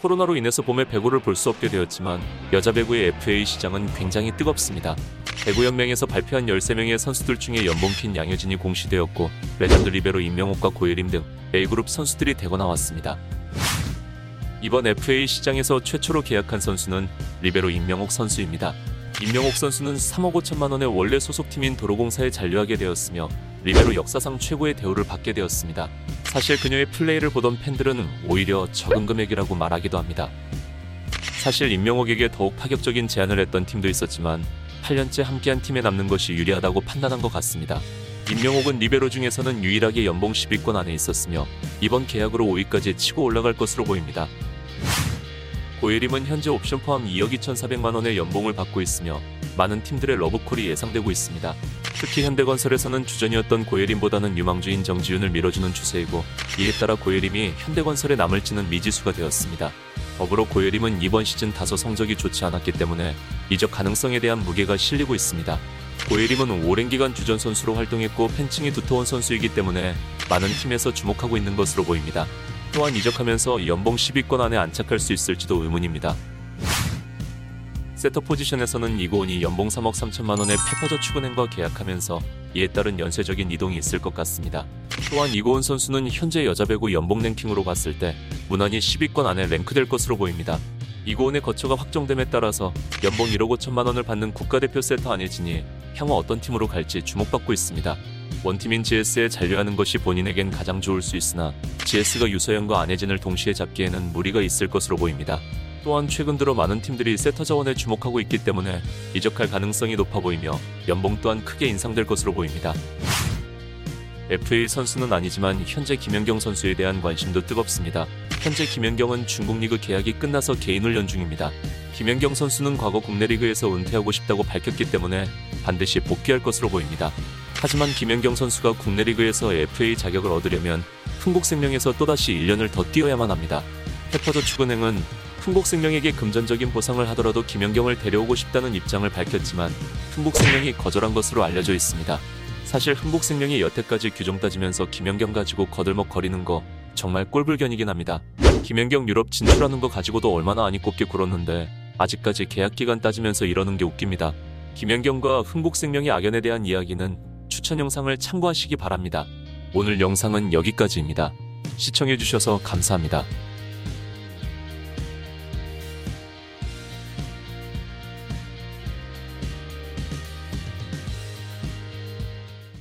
코로나로 인해서 봄에 배구를 볼 수 없게 되었지만 여자 배구의 FA 시장은 굉장히 뜨겁습니다. 배구연맹에서 발표한 13명의 선수들 중에 연봉퀸 양효진이 공시되었고 레전드 리베로 임명옥과 고예림 등 A그룹 선수들이 대거 나왔습니다. 이번 FA 시장에서 최초로 계약한 선수는 리베로 임명옥 선수입니다. 임명옥 선수는 3억 5천만 원에 원래 소속팀인 도로공사에 잔류하게 되었으며 리베로 역사상 최고의 대우를 받게 되었습니다. 사실 그녀의 플레이를 보던 팬들은 오히려 적은 금액이라고 말하기도 합니다. 사실 임명옥에게 더욱 파격적인 제안을 했던 팀도 있었지만 8년째 함께한 팀에 남는 것이 유리하다고 판단한 것 같습니다. 임명옥은 리베로 중에서는 유일하게 연봉 10위권 안에 있었으며 이번 계약으로 5위까지 치고 올라갈 것으로 보입니다. 고예림은 현재 옵션 포함 2억 2,400만 원의 연봉을 받고 있으며 많은 팀들의 러브콜이 예상되고 있습니다. 특히 현대건설에서는 주전이었던 고예림보다는 유망주인 정지윤을 밀어주는 추세이고 이에 따라 고예림이 현대건설에 남을 지는 미지수가 되었습니다. 더불어 고예림은 이번 시즌 다소 성적이 좋지 않았기 때문에 이적 가능성에 대한 무게가 실리고 있습니다. 고예림은 오랜 기간 주전 선수로 활동했고 팬층이 두터운 선수이기 때문에 많은 팀에서 주목하고 있는 것으로 보입니다. 또한 이적하면서 연봉 10위권 안에 안착할 수 있을지도 의문입니다. 세터 포지션에서는 이고은이 연봉 3억 3천만 원의 페퍼저축은행과 계약하면서 이에 따른 연쇄적인 이동이 있을 것 같습니다. 또한 이고은 선수는 현재 여자 배구 연봉 랭킹으로 봤을 때 무난히 10위권 안에 랭크될 것으로 보입니다. 이고은의 거처가 확정됨에 따라서 연봉 1억 5천만 원을 받는 국가대표 세터 안혜진이 향후 어떤 팀으로 갈지 주목받고 있습니다. 원팀인 GS에 잔류하는 것이 본인에겐 가장 좋을 수 있으나 GS가 유서연과 안혜진을 동시에 잡기에는 무리가 있을 것으로 보입니다. 또한 최근 들어 많은 팀들이 세터 자원에 주목하고 있기 때문에 이적할 가능성이 높아 보이며 연봉 또한 크게 인상될 것으로 보입니다. FA 선수는 아니지만 현재 김연경 선수에 대한 관심도 뜨겁습니다. 현재 김연경은 중국 리그 계약이 끝나서 개인 훈련 중입니다. 김연경 선수는 과거 국내 리그에서 은퇴하고 싶다고 밝혔기 때문에 반드시 복귀할 것으로 보입니다. 하지만 김연경 선수가 국내 리그에서 FA 자격을 얻으려면 흥국생명에서 또다시 1년을 더 뛰어야만 합니다. 페퍼저축은행은 흥국생명에게 금전적인 보상을 하더라도 김연경을 데려오고 싶다는 입장을 밝혔지만 흥국생명이 거절한 것으로 알려져 있습니다. 사실 흥국생명이 여태까지 규정 따지면서 김연경 가지고 거들먹거리는 거 정말 꼴불견이긴 합니다. 김연경 유럽 진출하는 거 가지고도 얼마나 안 이 꼽게 굴었는데 아직까지 계약 기간 따지면서 이러는 게 웃깁니다. 김연경과 흥국생명의 악연에 대한 이야기는 추천 영상을 참고하시기 바랍니다. 오늘 영상은 여기까지입니다. 시청해주셔서 감사합니다.